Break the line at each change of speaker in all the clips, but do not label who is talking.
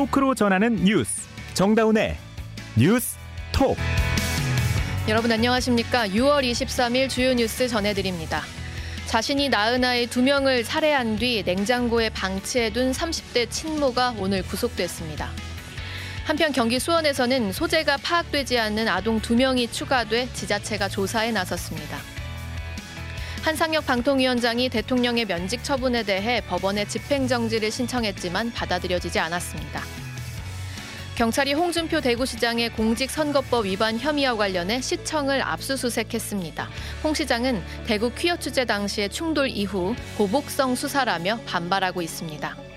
토크로 전하는 뉴스 정다운의 뉴스 톡
여러분 안녕하십니까? 6월 23일 주요 뉴스 전해드립니다. 자신이 낳은 아이 두 명을 살해한 뒤 냉장고에 방치해둔 30대 친모가 오늘 구속됐습니다. 한편 경기 수원에서는 소재가 파악되지 않는 아동 두 명이 추가돼 지자체가 조사에 나섰습니다. 한상혁 방통위원장이 대통령의 면직 처분에 대해 법원에 집행정지를 신청했지만 받아들여지지 않았습니다. 경찰이 홍준표 대구시장의 공직선거법 위반 혐의와 관련해 시청을 압수수색했습니다. 홍 시장은 대구 퀴어 축제 당시의 충돌 이후 보복성 수사라며 반발하고 있습니다.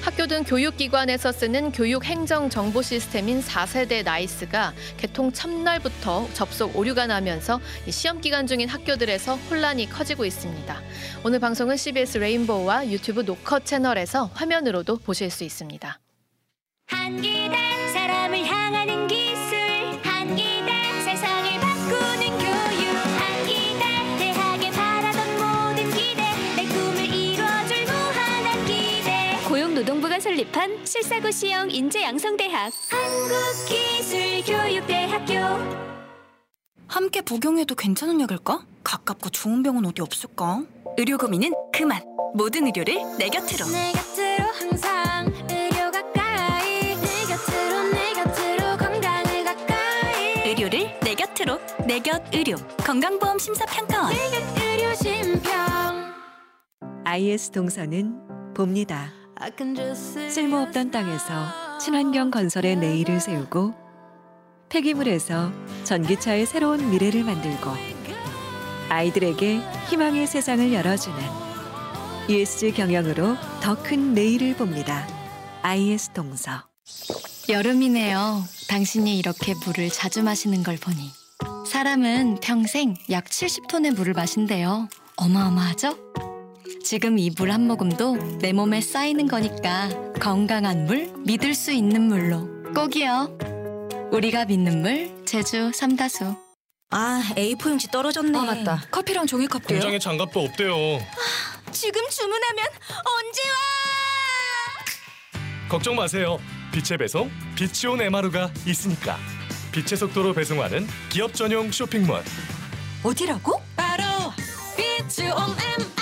학교 등 교육기관에서 쓰는 교육행정 정보 시스템인 4세대 나이스가 개통 첫날부터 접속 오류가 나면서 시험 기간 중인 학교들에서 혼란이 커지고 있습니다. 오늘 방송은 CBS 레인보우와 유튜브 노컷 채널에서 화면으로도 보실 수 있습니다.
한기대 사람을 향하는 기 설립한 실사고 시형 인재 양성대학 한국기술교육대학교
함께 복용해도 괜찮은 약일까? 가깝고 좋은 병원 어디 없을까?
의료 고민은 그만. 모든 의료를 내 곁으로.
내 곁으로 항상 의료 가까이 내 곁으로 내 곁으로 건강을 가까이
의료를 내 곁으로. 내 곁 의료. 건강보험 심사평가원.
내곁 의료 심평
IS 동서는 봅니다. 쓸모없던 땅에서 친환경 건설의 내일을 세우고 폐기물에서 전기차의 새로운 미래를 만들고 아이들에게 희망의 세상을 열어주는 ESG 경영으로 더 큰 내일을 봅니다. IS 동서.
여름이네요. 당신이 이렇게 물을 자주 마시는 걸 보니. 사람은 평생 약 70톤의 물을 마신대요. 어마어마하죠? 지금 이 물 한 모금도 내 몸에 쌓이는 거니까 건강한 물, 믿을 수 있는 물로 꼭이요. 우리가 믿는 물, 제주 삼다수.
아, A4용지 떨어졌네.
아, 맞다.
커피랑 종이컵도요?
공장에 장갑도 없대요.
지금 주문하면 언제 와?
걱정 마세요. 빛의 배송 비치온 에마루가 있으니까. 빛의 속도로 배송하는 기업 전용 쇼핑몰.
어디라고?
바로 비추온 MRO.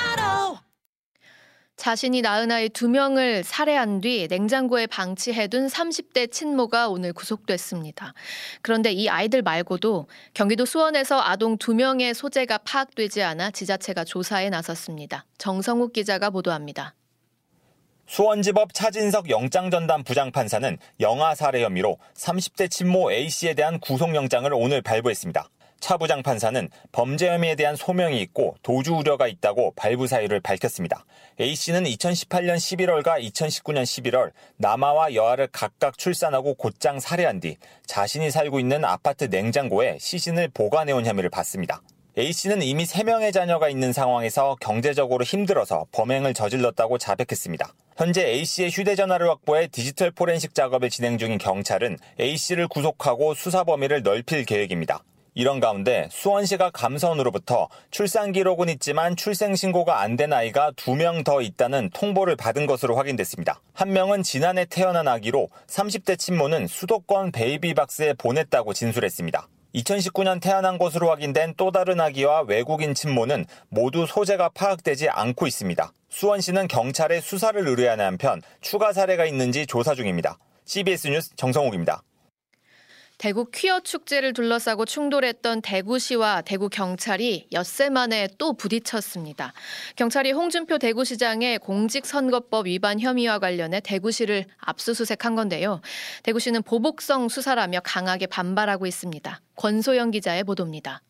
자신이 낳은 아이 두 명을 살해한 뒤 냉장고에 방치해둔 30대 친모가 오늘 구속됐습니다. 그런데 이 아이들 말고도 경기도 수원에서 아동 두 명의 소재가 파악되지 않아 지자체가 조사에 나섰습니다. 정성욱 기자가 보도합니다.
수원지법 차진석 영장전담 부장판사는 영아 살해 혐의로 30대 친모 A씨에 대한 구속영장을 오늘 발부했습니다. 차 부장 판사는 범죄 혐의에 대한 소명이 있고 도주 우려가 있다고 발부 사유를 밝혔습니다. A씨는 2018년 11월과 2019년 11월 남아와 여아를 각각 출산하고 곧장 살해한 뒤 자신이 살고 있는 아파트 냉장고에 시신을 보관해온 혐의를 받습니다. A씨는 이미 3명의 자녀가 있는 상황에서 경제적으로 힘들어서 범행을 저질렀다고 자백했습니다. 현재 A씨의 휴대전화를 확보해 디지털 포렌식 작업을 진행 중인 경찰은 A씨를 구속하고 수사 범위를 넓힐 계획입니다. 이런 가운데 수원시가 감선으로부터 출산 기록은 있지만 출생 신고가 안 된 아이가 두 명 더 있다는 통보를 받은 것으로 확인됐습니다. 한 명은 지난해 태어난 아기로 30대 친모는 수도권 베이비박스에 보냈다고 진술했습니다. 2019년 태어난 것으로 확인된 또 다른 아기와 외국인 친모는 모두 소재가 파악되지 않고 있습니다. 수원시는 경찰에 수사를 의뢰하는 한편 추가 사례가 있는지 조사 중입니다. CBS 뉴스 정성욱입니다.
대구 퀴어 축제를 둘러싸고 충돌했던 대구시와 대구 경찰이 엿새 만에 또 부딪혔습니다. 경찰이 홍준표 대구시장의 공직선거법 위반 혐의와 관련해 대구시를 압수수색한 건데요. 대구시는 보복성 수사라며 강하게 반발하고 있습니다. 권소영 기자의 보도입니다.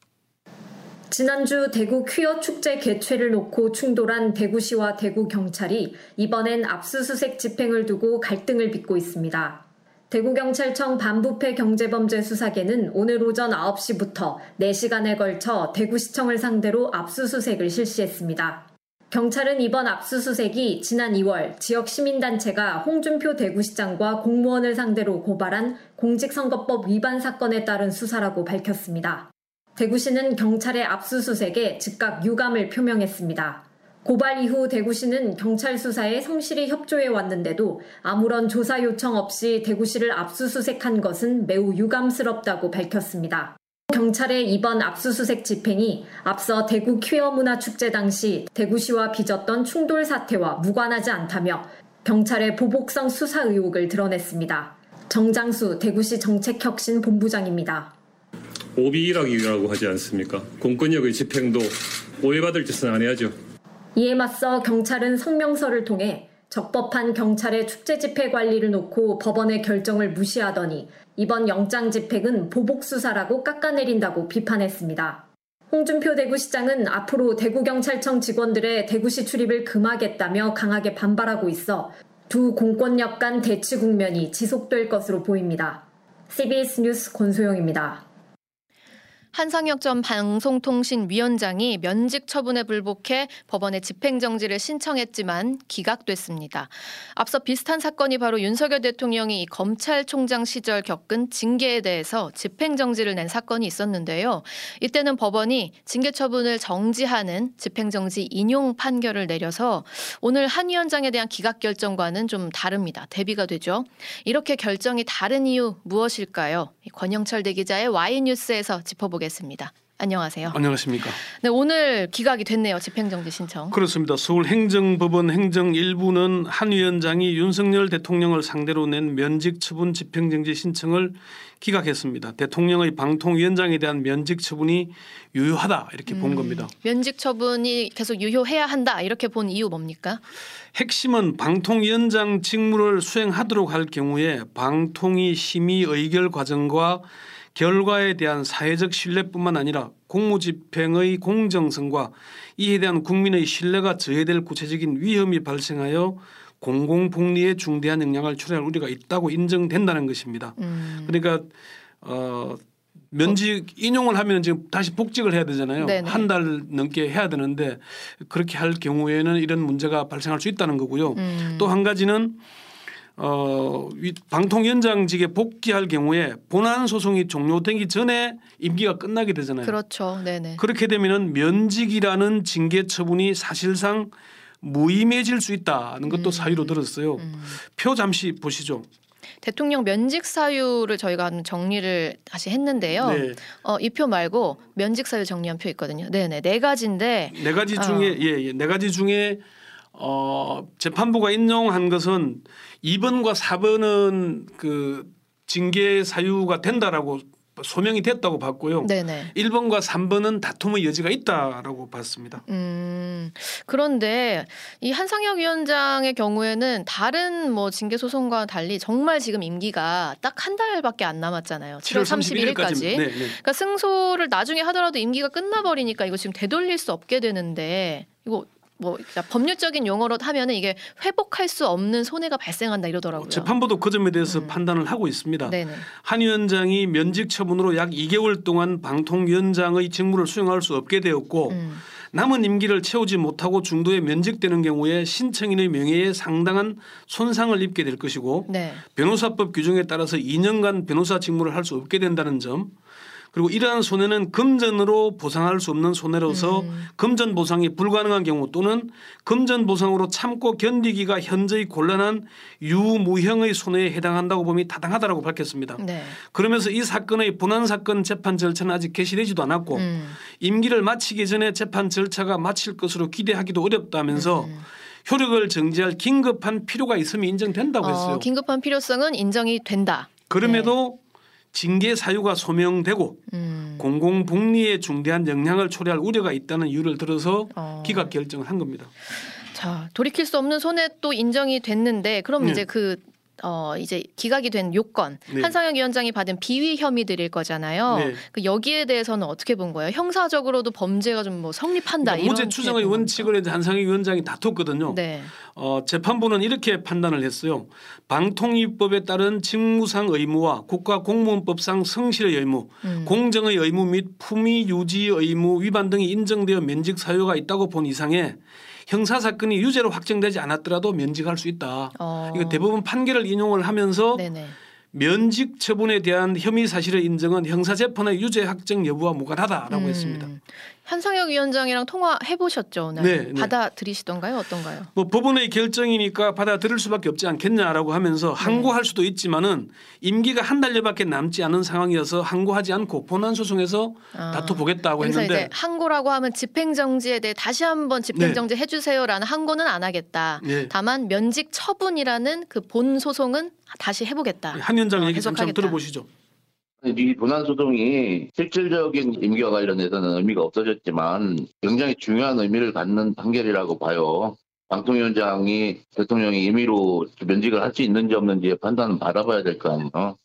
지난주 대구 퀴어 축제 개최를 놓고 충돌한 대구시와 대구 경찰이 이번엔 압수수색 집행을 두고 갈등을 빚고 있습니다. 대구경찰청 반부패 경제범죄수사계는 오늘 오전 9시부터 4시간에 걸쳐 대구시청을 상대로 압수수색을 실시했습니다. 경찰은 이번 압수수색이 지난 2월 지역 시민단체가 홍준표 대구시장과 공무원을 상대로 고발한 공직선거법 위반 사건에 따른 수사라고 밝혔습니다. 대구시는 경찰의 압수수색에 즉각 유감을 표명했습니다. 고발 이후 대구시는 경찰 수사에 성실히 협조해 왔는데도 아무런 조사 요청 없이 대구시를 압수수색한 것은 매우 유감스럽다고 밝혔습니다. 경찰의 이번 압수수색 집행이 앞서 대구 퀴어 문화 축제 당시 대구시와 빚었던 충돌 사태와 무관하지 않다며 경찰의 보복성 수사 의혹을 드러냈습니다. 정장수 대구시 정책혁신 본부장입니다.
오비일학이라고 하지 않습니까? 공권력의 집행도 오해받을 짓은 안 해야죠.
이에 맞서 경찰은 성명서를 통해 적법한 경찰의 축제 집회 관리를 놓고 법원의 결정을 무시하더니 이번 영장 집행은 보복 수사라고 깎아내린다고 비판했습니다. 홍준표 대구시장은 앞으로 대구경찰청 직원들의 대구시 출입을 금하겠다며 강하게 반발하고 있어 두 공권력 간 대치 국면이 지속될 것으로 보입니다. CBS 뉴스 권소영입니다.
한상혁 전 방송통신위원장이 면직 처분에 불복해 법원에 집행정지를 신청했지만 기각됐습니다. 앞서 비슷한 사건이 바로 윤석열 대통령이 검찰총장 시절 겪은 징계에 대해서 집행정지를 낸 사건이 있었는데요. 이때는 법원이 징계 처분을 정지하는 집행정지 인용 판결을 내려서 오늘 한 위원장에 대한 기각 결정과는 좀 다릅니다. 대비가 되죠. 이렇게 결정이 다른 이유 무엇일까요? 권영철 대기자의 Y뉴스에서 짚어보겠습니다. 보겠습니다. 안녕하세요.
안녕하십니까.
네, 오늘 기각이 됐네요. 집행정지 신청.
그렇습니다. 서울행정법원 행정 1부는 한 위원장이 윤석열 대통령을 상대로 낸 면직 처분 집행정지 신청을 기각했습니다. 대통령의 방통위원장에 대한 면직 처분이 유효하다 이렇게 음, 본 겁니다.
면직 처분이 계속 유효해야 한다 이렇게 본 이유 뭡니까?
핵심은 방통위원장 직무를 수행하도록 할 경우에 방통위 심의 의결 과정과 결과에 대한 사회적 신뢰뿐만 아니라 공무집행의 공정성과 이에 대한 국민의 신뢰가 저해될 구체적인 위험이 발생하여 공공복리에 중대한 영향을 초래할 우려가 있다고 인정된다는 것입니다. 음. 그러니까 어 면직 인용을 하면 지금 다시 복직을 해야 되잖아요. 한 달 넘게 해야 되는데 그렇게 할 경우에는 이런 문제가 발생할 수 있다는 거고요. 음. 또한 가지는 어, 방통위원장직에 복귀할 경우에 본안 소송이 종료되기 전에 임기가 끝나게 되잖아요.
그렇죠. 네네.
그렇게 되면은 면직이라는 징계 처분이 사실상 무의미해질 수 있다는 것도 음. 사유로 들었어요. 음. 표 잠시 보시죠.
대통령 면직 사유를 저희가 정리를 다시 했는데요. 네. 어, 이 표 말고 면직 사유 정리한 표 있거든요. 네네 네 가지인데
네 가지 중에 어. 예, 예, 네 가지 중에 어, 재판부가 인용한 것은 2번과 4번은 그 징계 사유가 된다라고 소명이 됐다고 봤고요. 네네. 1번과 3번은 다툼의 여지가 있다라고 봤습니다.
음, 그런데 이 한상혁 위원장의 경우에는 다른 뭐 징계 소송과 달리 정말 지금 임기가 딱 한 달밖에 안 남았잖아요. 7월 31일까지. 네, 네. 그러니까 승소를 나중에 하더라도 임기가 끝나버리니까 이거 지금 되돌릴 수 없게 되는데 이거 뭐 법률적인 용어로 하면은 이게 회복할 수 없는 손해가 발생한다 이러더라고요.
재판부도 그 점에 대해서 음. 판단을 하고 있습니다. 네네. 한 위원장이 면직 처분으로 약 2개월 동안 방통위원장의 직무를 수행할 수 없게 되었고 음. 남은 임기를 채우지 못하고 중도에 면직되는 경우에 신청인의 명예에 상당한 손상을 입게 될 것이고 네. 변호사법 규정에 따라서 2년간 변호사 직무를 할 수 없게 된다는 점 그리고 이러한 손해는 금전으로 보상할 수 없는 손해로서 음. 금전 보상이 불가능한 경우 또는 금전 보상으로 참고 견디기가 현저히 곤란한 유무형의 손해에 해당한다고 봄이 타당하다라고 밝혔습니다. 네. 그러면서 이 사건의 본안 사건 재판 절차는 아직 개시되지도 않았고 음. 임기를 마치기 전에 재판 절차가 마칠 것으로 기대하기도 어렵다면서 음. 효력을 정지할 긴급한 필요가 있음이 인정된다고 어, 했어요. 어,
긴급한 필요성은 인정이 된다.
그럼에도 네. 징계 사유가 소명되고 음. 공공 복리에 중대한 영향을 초래할 우려가 있다는 이유를 들어서 어. 기각 결정을 한 겁니다.
자 돌이킬 수 없는 손해 또 인정이 됐는데 그럼 네. 이제 그 어, 이제 기각이 된 요건 네. 한상혁 위원장이 받은 비위 혐의들일 거잖아요. 네. 그 여기에 대해서는 어떻게 본 거예요? 형사적으로도 범죄가 좀 뭐 성립한다
그러니까 모제 추정의 원칙을 이제 한상혁 위원장이 다퉜거든요. 네. 어, 재판부는 이렇게 판단을 했어요. 방통위법에 따른 직무상 의무와 국가공무원법상 성실의 의무, 음. 공정의 의무 및 품위 유지 의무 위반 등이 인정되어 면직 사유가 있다고 본 이상에 형사 사건이 유죄로 확정되지 않았더라도 면직할 수 있다. 어. 이거 대부분 판결을 인용을 하면서 네네. 면직 처분에 대한 혐의 사실의 인정은 형사 재판의 유죄 확정 여부와 무관하다라고 음. 했습니다.
한상혁 위원장이랑 통화해 보셨죠 오늘 네, 네. 받아들이시던가요 어떤가요?
뭐 법원의 결정이니까 받아들일 수밖에 없지 않겠냐라고 하면서 네. 항고할 수도 있지만은 임기가 한 달여밖에 남지 않은 상황이어서 항고하지 않고 본안 소송에서 아, 다투 보겠다고 했는데 이제
항고라고 하면 집행정지에 대해 다시 한번 집행정지 네. 해주세요라는 항고는 안 하겠다. 네. 다만 면직 처분이라는 그 본 소송은 다시 해보겠다.
한 위원장 어, 얘기 좀 들어보시죠.
이 본안 소송이 실질적인 임기와 관련해서는 의미가 없어졌지만 굉장히 중요한 의미를 갖는 판결이라고 봐요. 방통위원장이 대통령이 임의로 면직을 할 수 있는지 없는지의 판단은 받아봐야 될 거 아니에요.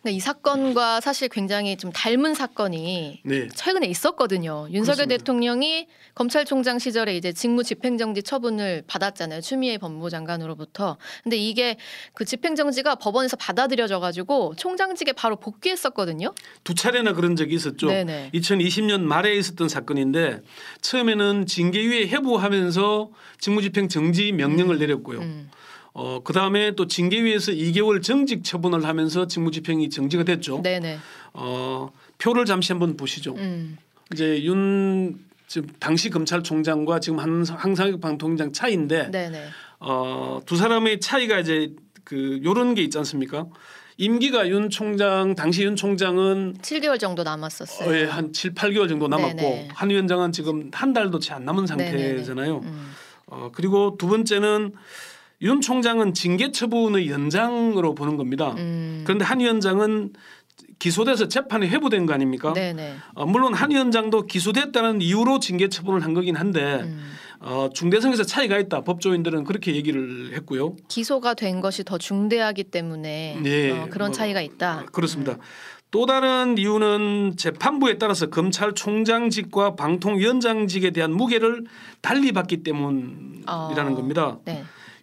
그러니까 이 사건과 사실 굉장히 좀 닮은 사건이 네. 최근에 있었거든요. 윤석열 그렇습니다. 대통령이 검찰총장 시절에 이제 직무 집행정지 처분을 받았잖아요. 추미애 법무장관으로부터. 근데 이게 그 집행정지가 법원에서 받아들여져 가지고 총장직에 바로 복귀했었거든요.
두 차례나 그런 적이 있었죠. 네네. 2020년 말에 있었던 사건인데 처음에는 징계위에 해부하면서 직무집행 정지 명령을 음. 내렸고요. 음. 어, 그 다음에 또 징계위에서 2개월 정직 처분을 하면서 직무집행이 정지가 됐죠. 네네. 어, 표를 잠시 한번 보시죠. 음. 이제 윤 지금 당시 검찰총장과 지금 한 항상혁 방통장 차이인데 네네. 어, 두 사람의 차이가 이제 그 요런 게 있지 않습니까? 임기가 윤 총장 당시 윤 총장은
7개월 정도 남았었어요.
어, 예, 한 7, 8개월 정도 남았고 네네. 한 위원장은 지금 한 달도 채 안 남은 상태잖아요. 음. 어, 그리고 두 번째는 윤 총장은 징계 처분의 연장으로 보는 겁니다. 음. 그런데 한 위원장은 기소돼서 재판이 회부된 거 아닙니까? 네네. 어, 물론 한 위원장도 기소됐다는 이유로 징계 처분을 한 거긴 한데 음. 어, 중대성에서 차이가 있다. 법조인들은 그렇게 얘기를 했고요.
기소가 된 것이 더 중대하기 때문에 네. 어, 그런 뭐, 차이가 있다.
그렇습니다. 음. 또 다른 이유는 재판부에 따라서 검찰총장직과 방통위원장직에 대한 무게를 달리 받기 때문이라는 어, 겁니다. 네.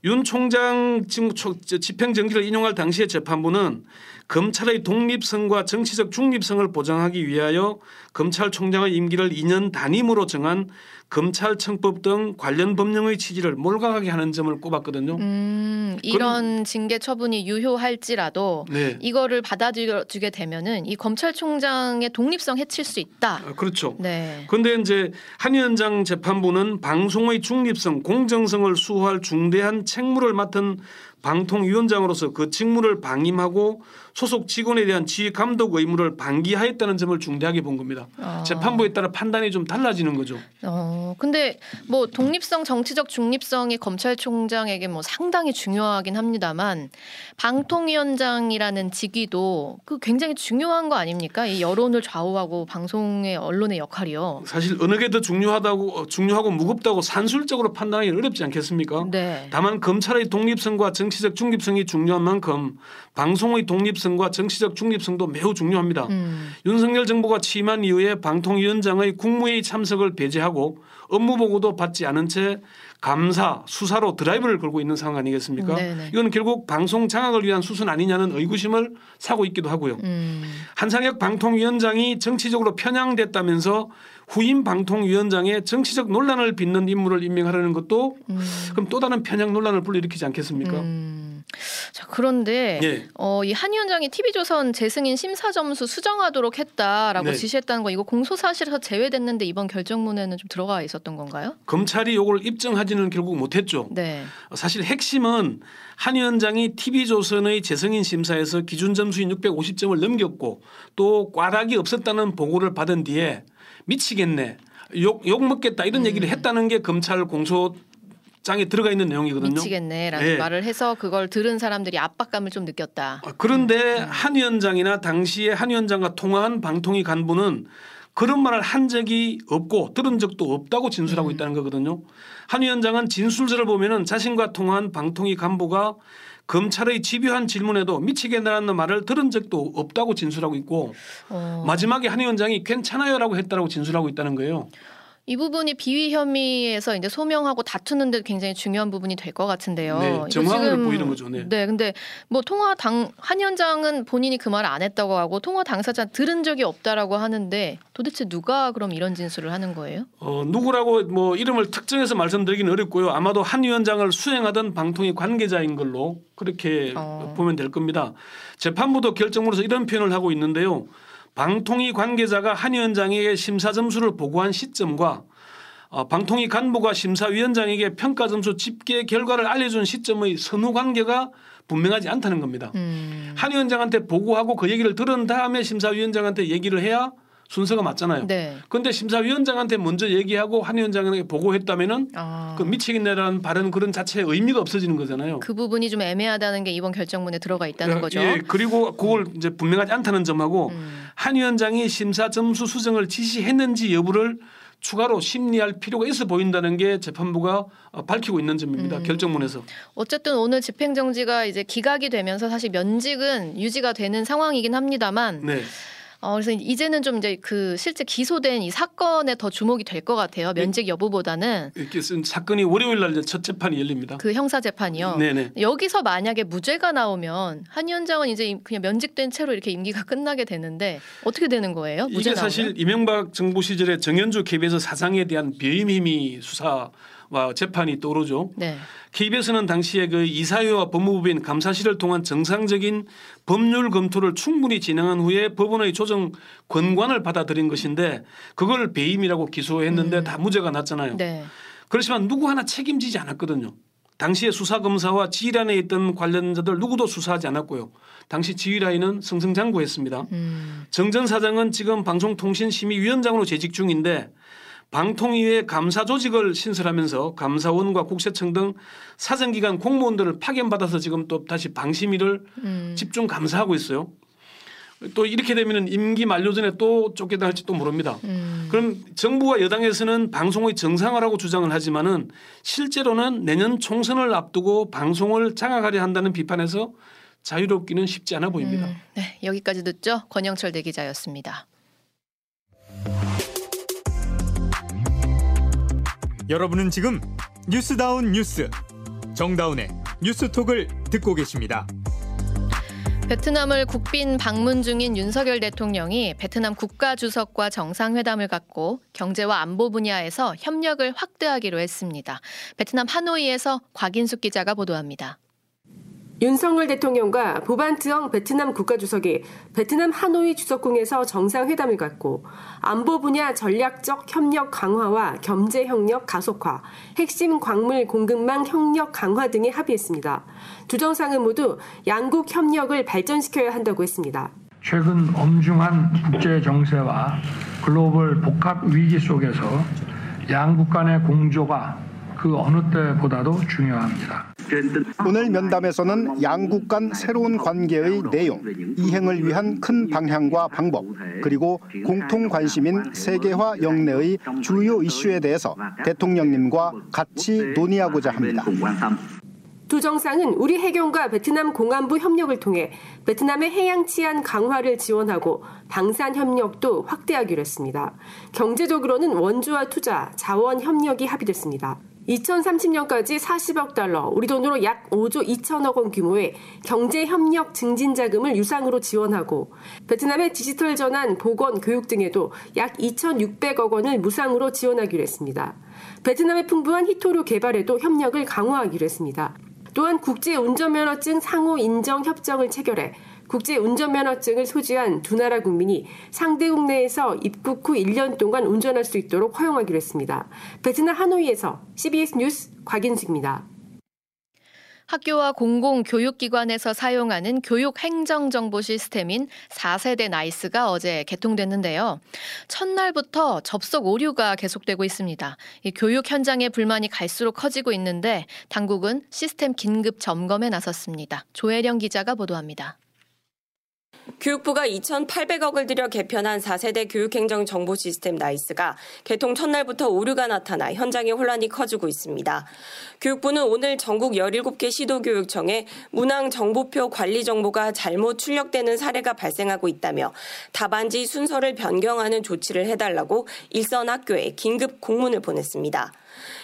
윤 총장 집행정지를 인용할 당시의 재판부는 검찰의 독립성과 정치적 중립성을 보장하기 위하여 검찰총장의 임기를 2년 단임으로 정한 검찰청법 등 관련 법령의 취지를 몰각하게 하는 점을 꼽았거든요.
음, 이런 징계 처분이 유효할지라도 네. 이거를 받아들여주게 되면은 이 검찰총장의 독립성 해칠 수 있다.
아, 그렇죠. 네. 그런데 이제 한 위원장 재판부는 방송의 중립성, 공정성을 수호할 중대한 책무를 맡은 방통위원장으로서 그 직무를 방임하고 소속 직원에 대한 지휘 감독 의무를 방기하였다는 점을 중대하게 본 겁니다. 어. 재판부에 따라 판단이 좀 달라지는 거죠.
어, 근데 뭐 독립성, 정치적 중립성이 검찰총장에게 뭐 상당히 중요하긴 합니다만 방통위원장이라는 직위도 그 굉장히 중요한 거 아닙니까? 이 여론을 좌우하고 방송의 언론의 역할이요.
사실 어느 게 더 중요하다고 어, 중요하고 무겁다고 산술적으로 판단하기 어렵지 않겠습니까? 네. 다만 검찰의 독립성과 정치적 중립성이 중요한 만큼 방송의 독립성 과 정치적 중립성도 매우 중요합니다. 음. 윤석열 정부가 취임한 이후에 방통위원장의 국무회의 참석을 배제하고 업무 보고도 받지 않은 채 감사, 수사로 드라이브를 걸고 있는 상황 아니겠습니까? 네네. 이건 결국 방송 장악을 위한 수순 아니냐는 의구심을 사고 있기도 하고요. 음. 한상혁 방통위원장이 정치적으로 편향됐다면서 후임 방통위원장의 정치적 논란을 빚는 인물을 임명하려는 것도 음. 그럼 또 다른 편향 논란을 불러일으키지 않겠습니까? 음.
자 그런데 예. 어, 이 한 위원장이 TV조선 재승인 심사 점수 수정하도록 했다라고 네. 지시했다는 거 이거 공소 사실에서 제외됐는데 이번 결정문에는 좀 들어가 있었던 건가요?
검찰이 이걸 입증하지는 결국 못했죠. 네. 사실 핵심은 한 위원장이 TV조선의 재승인 심사에서 기준 점수인 650점을 넘겼고 또 꽈락이 없었다는 보고를 받은 뒤에 미치겠네. 욕, 욕 먹겠다 이런 음. 얘기를 했다는 게 검찰 공소 장에 들어가 있는 내용이거든요.
미치겠네라는 네. 말을 해서 그걸 들은 사람들이 압박감을 좀 느꼈다.
아, 그런데 음. 한 위원장이나 당시에 한 위원장과 통화한 방통위 간부는 그런 말을 한 적이 없고 들은 적도 없다고 진술하고 음. 있다는 거거든요. 한 위원장은 진술서를 보면은 자신과 통화한 방통위 간부가 검찰의 집요한 질문에도 미치겠다는 말을 들은 적도 없다고 진술하고 있고 어. 마지막에 한 위원장이 괜찮아요라고 했다라고 진술하고 있다는 거예요.
이 부분이 비위 혐의에서 이제 소명하고 다투는데 굉장히 중요한 부분이 될 것 같은데요. 네,
정황을 보이는 거죠. 네.
네, 근데 뭐 통화 당한 위원장은 본인이 그 말을 안 했다고 하고 통화 당사자 들은 적이 없다라고 하는데 도대체 누가 그럼 이런 진술을 하는 거예요?
어, 누구라고 뭐 이름을 특정해서 말씀드리기는 어렵고요. 아마도 한 위원장을 수행하던 방통위 관계자인 걸로 그렇게 어. 보면 될 겁니다. 재판부도 결정문에서 이런 표현을 하고 있는데요. 방통위 관계자가 한 위원장에게 심사 점수를 보고한 시점과 어, 방통위 간부가 심사위원장에게 평가 점수 집계 결과를 알려준 시점의 선후 관계가 분명하지 않다는 겁니다. 음. 한 위원장한테 보고하고 그 얘기를 들은 다음에 심사위원장한테 얘기를 해야 순서가 맞잖아요. 네. 그런데 심사위원장한테 먼저 얘기하고 한 위원장에게 보고했다면은 아. 그 미치겠네라는 발언 그런 자체의 의미가 없어지는 거잖아요.
그 부분이 좀 애매하다는 게 이번 결정문에 들어가 있다는
예,
거죠.
예, 그리고 그걸 이제 분명하지 않다는 점하고 음. 한 위원장이 심사 점수 수정을 지시했는지 여부를 추가로 심리할 필요가 있어 보인다는 게 재판부가 어, 밝히고 있는 점입니다. 음. 결정문에서.
어쨌든 오늘 집행정지가 이제 기각이 되면서 사실 면직은 유지가 되는 상황이긴 합니다만 네. 어, 그래서 이제는 좀 이제 그 실제 기소된 이 사건에 더 주목이 될 것 같아요. 면직 여부보다는
이렇게 쓴 사건이 월요일 날첫 재판이 열립니다.
그 형사 재판이요. 네네. 여기서 만약에 무죄가 나오면 한 위원장은 이제 그냥 면직된 채로 이렇게 임기가 끝나게 되는데 어떻게 되는 거예요?
무죄 이게 사실 나오면? 이명박 정부 시절에 정현주 KBS 사장에 대한 배임 혐의 수사 와 재판이 떠오르죠. 네. KBS는 당시에 그 이사회와 법무부인 감사실을 통한 정상적인 법률 검토를 충분히 진행한 후에 법원의 조정 권관을 받아들인 것인데 그걸 배임이라고 기소했는데 음. 다 무죄가 났잖아요. 네. 그렇지만 누구 하나 책임지지 않았거든요. 당시에 수사검사와 지휘란에 있던 관련자들 누구도 수사하지 않았고요. 당시 지휘라인은 승승장구했습니다. 음. 정전 사장은 지금 방송통신심의위원장으로 재직 중인데 방통위의 감사 조직을 신설하면서 감사원과 국세청 등 사정기관 공무원들을 파견받아서 지금 또 다시 방심위를 음. 집중 감사하고 있어요. 또 이렇게 되면 임기 만료 전에 또 쫓겨날지 또 모릅니다. 음. 그럼 정부와 여당에서는 방송의 정상화라고 주장을 하지만은 실제로는 내년 총선을 앞두고 방송을 장악하려 한다는 비판에서 자유롭기는 쉽지 않아 보입니다. 음.
네, 여기까지 듣죠. 권영철 대기자였습니다.
여러분은 지금 뉴스다운 뉴스 정다운의 뉴스톡을 듣고 계십니다.
베트남을 국빈 방문 중인 윤석열 대통령이 베트남 국가 주석과 정상회담을 갖고 경제와 안보 분야에서 협력을 확대하기로 했습니다. 베트남 하노이에서 곽인숙 기자가 보도합니다.
윤석열 대통령과 보반트엉 베트남 국가주석이 베트남 하노이 주석궁에서 정상회담을 갖고 안보 분야 전략적 협력 강화와 경제 협력 가속화, 핵심 광물 공급망 협력 강화 등에 합의했습니다. 두 정상은 모두 양국 협력을 발전시켜야 한다고 했습니다.
최근 엄중한 국제 정세와 글로벌 복합 위기 속에서 양국 간의 공조가 그 어느 때보다도 중요합니다.
오늘 면담에서는 양국 간 새로운 관계의 내용, 이행을 위한 큰 방향과 방법, 그리고 공통 관심인 세계화 영내의 주요 이슈에 대해서 대통령님과 같이 논의하고자 합니다.
두 정상은 우리 해경과 베트남 공안부 협력을 통해 베트남의 해양 치안 강화를 지원하고 방산 협력도 확대하기로 했습니다. 경제적으로는 원주와 투자, 자원 협력이 합의됐습니다. 2030년까지 40억 달러, 우리 돈으로 약 5조 2천억 원 규모의 경제 협력 증진 자금을 유상으로 지원하고 베트남의 디지털 전환, 보건, 교육 등에도 약 2,600억 원을 무상으로 지원하기로 했습니다. 베트남의 풍부한 희토류 개발에도 협력을 강화하기로 했습니다. 또한 국제 운전면허증 상호 인정 협정을 체결해 국제 운전면허증을 소지한 두 나라 국민이 상대국 내에서 입국 후 1년 동안 운전할 수 있도록 허용하기로 했습니다. 베트남 하노이에서 CBS 뉴스 곽인숙입니다.
학교와 공공교육기관에서 사용하는 교육행정정보 시스템인 4세대 나이스가 어제 개통됐는데요. 첫날부터 접속 오류가 계속되고 있습니다. 교육 현장의 불만이 갈수록 커지고 있는데 당국은 시스템 긴급 점검에 나섰습니다. 조혜령 기자가 보도합니다.
교육부가 2,800억을 들여 개편한 4세대 교육행정 정보 시스템 나이스가 개통 첫날부터 오류가 나타나 현장의 혼란이 커지고 있습니다. 교육부는 오늘 전국 17개 시도교육청에 문항 정보표 관리 정보가 잘못 출력되는 사례가 발생하고 있다며 답안지 순서를 변경하는 조치를 해달라고 일선 학교에 긴급 공문을 보냈습니다.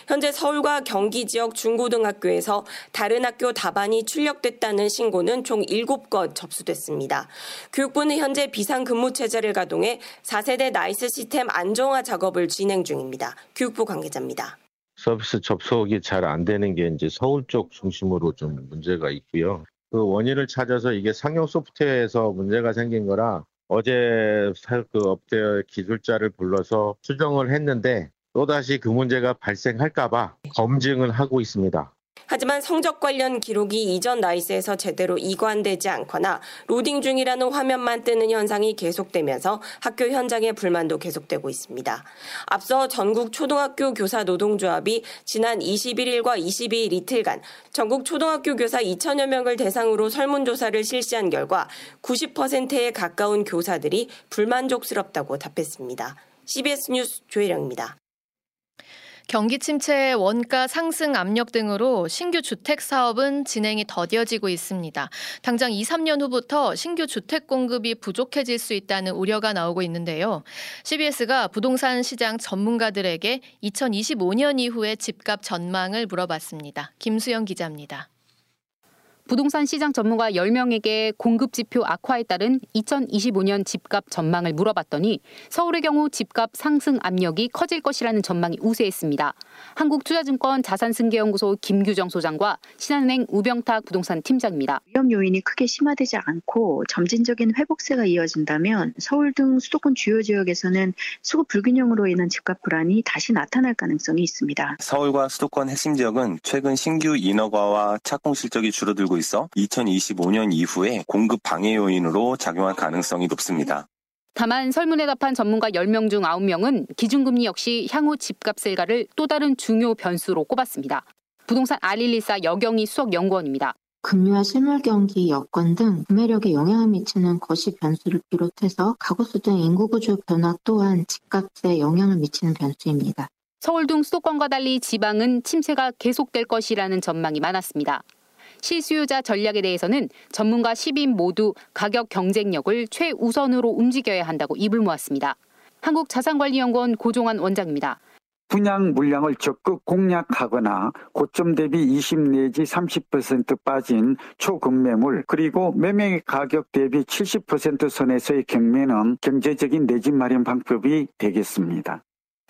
현재 서울과 경기 지역 중고등학교에서 다른 학교 답안이 출력됐다는 신고는 총 7건 접수됐습니다. 교육부는 현재 비상근무 체제를 가동해 4세대 나이스 시스템 안정화 작업을 진행 중입니다. 교육부 관계자입니다.
서비스 접속이 잘 안 되는 게 이제 서울 쪽 중심으로 좀 문제가 있고요. 그 원인을 찾아서 이게 상용 소프트웨어에서 문제가 생긴 거라 어제 그 업체 기술자를 불러서 수정을 했는데 또다시 그 문제가 발생할까봐 검증을 하고 있습니다.
하지만 성적 관련 기록이 이전 나이스에서 제대로 이관되지 않거나 로딩 중이라는 화면만 뜨는 현상이 계속되면서 학교 현장의 불만도 계속되고 있습니다. 앞서 전국 초등학교 교사 노동조합이 지난 21일과 22일 이틀간 전국 초등학교 교사 2천여 명을 대상으로 설문조사를 실시한 결과 90%에 가까운 교사들이 불만족스럽다고 답했습니다. CBS 뉴스 조혜령입니다.
경기 침체, 원가 상승 압력 등으로 신규 주택 사업은 진행이 더뎌지고 있습니다. 당장 2, 3년 후부터 신규 주택 공급이 부족해질 수 있다는 우려가 나오고 있는데요. CBS가 부동산 시장 전문가들에게 2025년 이후의 집값 전망을 물어봤습니다. 김수영 기자입니다.
부동산 시장 전문가 10명에게 공급 지표 악화에 따른 2025년 집값 전망을 물어봤더니 서울의 경우 집값 상승 압력이 커질 것이라는 전망이 우세했습니다. 한국투자증권 자산승계연구소 김규정 소장과 신한은행 우병탁 부동산 팀장입니다.
위험 요인이 크게 심화되지 않고 점진적인 회복세가 이어진다면 서울 등 수도권 주요 지역에서는 수급 불균형으로 인한 집값 불안이 다시 나타날 가능성이 있습니다.
서울과 수도권 핵심 지역은 최근 신규 인허가와 착공 실적이 줄어들고 있어 2025년 이후에 공급 방해 요인으로 작용할 가능성이 높습니다.
다만 설문에 답한 전문가 10명 중 9명은 기준금리 역시 향후 집값 셀가를 또 다른 중요 변수로 꼽았습니다. 부동산 알릴리사 여경희 수석 연구원입니다.
금리와 실물 경기 여건 등 구매력에 영향을 미치는 거시 변수를 비롯해서 가구수 등 인구 구조 변화 또한 집값에 영향을 미치는 변수입니다.
서울 등 수도권과 달리 지방은 침체가 계속될 것이라는 전망이 많았습니다. 실수요자 전략에 대해서는 전문가 10인 모두 가격 경쟁력을 최우선으로 움직여야 한다고 입을 모았습니다. 한국자산관리연구원 고종환 원장입니다.
분양 물량을 적극 공략하거나 고점 대비 20 내지 30% 빠진 초급매물 그리고 매매 가격 대비 70% 선에서의 경매는 경제적인 내집 마련 방법이 되겠습니다.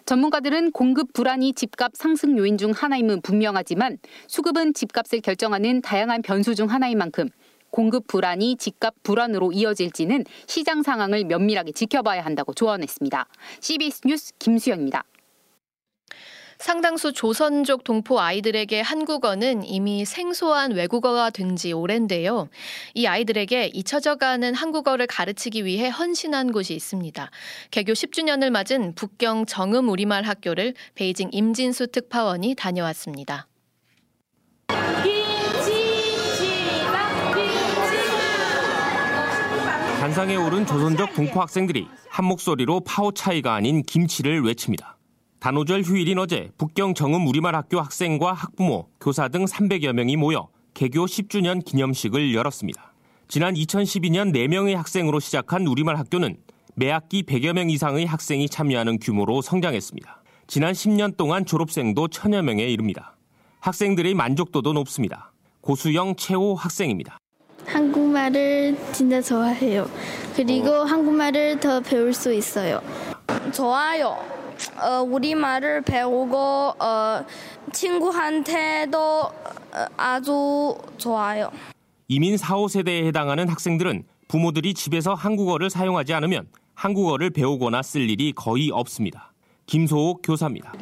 전문가들은 공급 불안이 집값 상승 요인 중 하나임은 분명하지만 수급은 집값을 결정하는 다양한 변수 중 하나인 만큼 공급 불안이 집값 불안으로 이어질지는 시장 상황을 면밀하게 지켜봐야 한다고 조언했습니다. CBS 뉴스 김수영입니다.
상당수 조선족 동포 아이들에게 한국어는 이미 생소한 외국어가 된 지 오랜데요. 이 아이들에게 잊혀져가는 한국어를 가르치기 위해 헌신한 곳이 있습니다. 개교 10주년을 맞은 북경 정음 우리말 학교를 베이징 임진수 특파원이 다녀왔습니다.
단상에 오른 조선족 동포 학생들이 한 목소리로 파오 차이가 아닌 김치를 외칩니다. 단오절 휴일인 어제 북경 정음 우리말 학교 학생과 학부모, 교사 등 300여 명이 모여 개교 10주년 기념식을 열었습니다. 지난 2012년 4명의 학생으로 시작한 우리말 학교는 매 학기 100여 명 이상의 학생이 참여하는 규모로 성장했습니다. 지난 10년 동안 졸업생도 천여 명에 이릅니다. 학생들의 만족도도 높습니다. 고수영 최호 학생입니다.
한국말을 진짜 좋아해요. 그리고 어. 한국말을 더 배울 수 있어요. 좋아요. 어, 우리말을 배우고 어, 친구한테도 어, 아주 좋아요.
이민 4, 5세대에 해당하는 학생들은 부모들이 집에서 한국어를 사용하지 않으면 한국어를 배우거나 쓸 일이 거의 없습니다. 김소옥 교사입니다.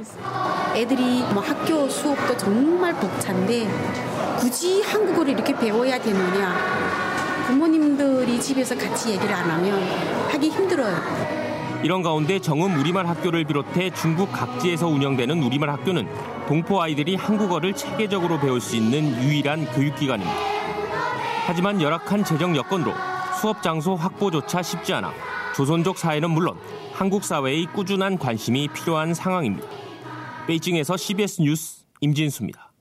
애들이 뭐 학교 수업도 정말 벅찬데 굳이 한국어를 이렇게 배워야 되느냐. 부모님들이 집에서 같이 얘기를 안 하면 하기 힘들어요.
이런 가운데 정음 우리말 학교를 비롯해 중국 각지에서 운영되는 우리말 학교는 동포 아이들이 한국어를 체계적으로 배울 수 있는 유일한 교육기관입니다. 하지만 열악한 재정 여건으로 수업 장소 확보조차 쉽지 않아 조선족 사회는 물론 한국 사회의 꾸준한 관심이 필요한 상황입니다. 베이징에서 CBS 뉴스 임진수입니다.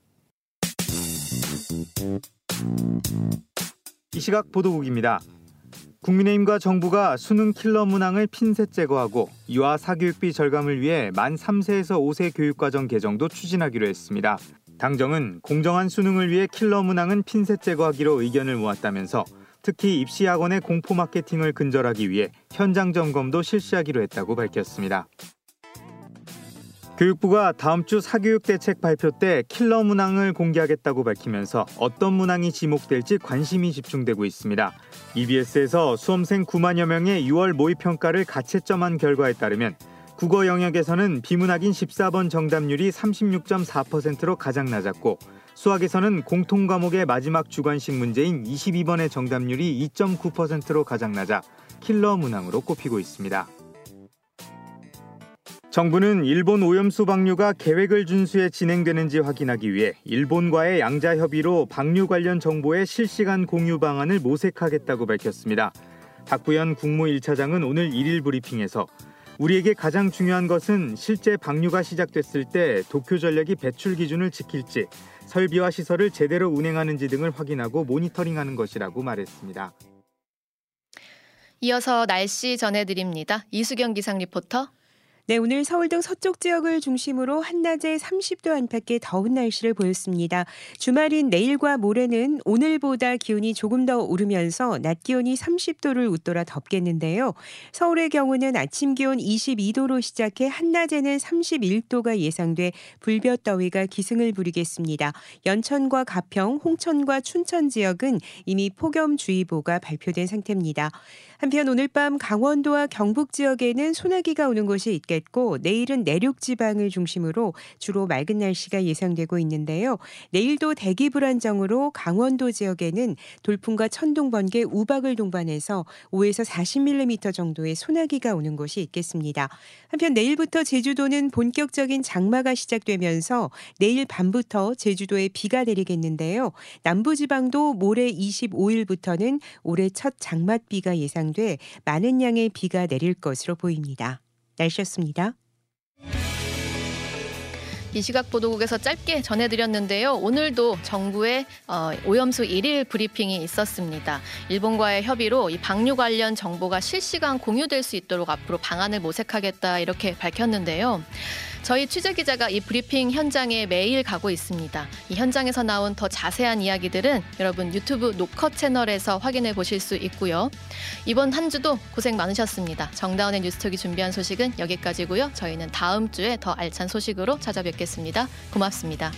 이 시각 보도국입니다. 국민의힘과 정부가 수능 킬러 문항을 핀셋 제거하고 유아 사교육비 절감을 위해 만 3세에서 5세 교육과정 개정도 추진하기로 했습니다. 당정은 공정한 수능을 위해 킬러 문항은 핀셋 제거하기로 의견을 모았다면서 특히 입시 학원의 공포 마케팅을 근절하기 위해 현장 점검도 실시하기로 했다고 밝혔습니다. 교육부가 다음 주 사교육 대책 발표 때 킬러 문항을 공개하겠다고 밝히면서 어떤 문항이 지목될지 관심이 집중되고 있습니다. EBS에서 수험생 9만여 명의 6월 모의 평가를 가채점한 결과에 따르면 국어 영역에서는 비문학인 14번 정답률이 36.4%로 가장 낮았고 수학에서는 공통 과목의 마지막 주관식 문제인 22번의 정답률이 2.9%로 가장 낮아 킬러 문항으로 꼽히고 있습니다. 정부는 일본 오염수 방류가 계획을 준수해 진행되는지 확인하기 위해 일본과의 양자 협의로 방류 관련 정보의 실시간 공유 방안을 모색하겠다고 밝혔습니다. 박부현 국무 1차장은 오늘 1일 브리핑에서 우리에게 가장 중요한 것은 실제 방류가 시작됐을 때 도쿄 전력이 배출 기준을 지킬지 설비와 시설을 제대로 운행하는지 등을 확인하고 모니터링하는 것이라고 말했습니다.
이어서 날씨 전해드립니다. 이수경 기상 리포터.
네, 오늘 서울 등 서쪽 지역을 중심으로 한낮에 30도 안팎의 더운 날씨를 보였습니다. 주말인 내일과 모레는 오늘보다 기온이 조금 더 오르면서 낮 기온이 30도를 웃돌아 덥겠는데요. 서울의 경우는 아침 기온 22도로 시작해 한낮에는 31도가 예상돼 불볕 더위가 기승을 부리겠습니다. 연천과 가평, 홍천과 춘천 지역은 이미 폭염주의보가 발표된 상태입니다. 한편 오늘 밤 강원도와 경북 지역에는 소나기가 오는 곳이 있겠고 내일은 내륙 지방을 중심으로 주로 맑은 날씨가 예상되고 있는데요. 내일도 대기 불안정으로 강원도 지역에는 돌풍과 천둥 번개 우박을 동반해서 5에서 40mm 정도의 소나기가 오는 곳이 있겠습니다. 한편 내일부터 제주도는 본격적인 장마가 시작되면서 내일 밤부터 제주도에 비가 내리겠는데요. 남부 지방도 모레 25일부터는 올해 첫 장맛비가 예상 예상돼 많은 양의 비가 내릴 것으로 보입니다. 날씨였습니다.
이 시각 보도국에서 짧게 전해드렸는데요. 오늘도 정부의 어, 오염수 1일 브리핑이 있었습니다. 일본과의 협의로 이 방류 관련 정보가 실시간 공유될 수 있도록 앞으로 방안을 모색하겠다 이렇게 밝혔는데요. 저희 취재 기자가 이 브리핑 현장에 매일 가고 있습니다. 이 현장에서 나온 더 자세한 이야기들은 여러분 유튜브 노컷 채널에서 확인해 보실 수 있고요. 이번 한 주도 고생 많으셨습니다. 정다운의 뉴스톡이 준비한 소식은 여기까지고요. 저희는 다음 주에 더 알찬 소식으로 찾아뵙겠습니다. 고맙습니다.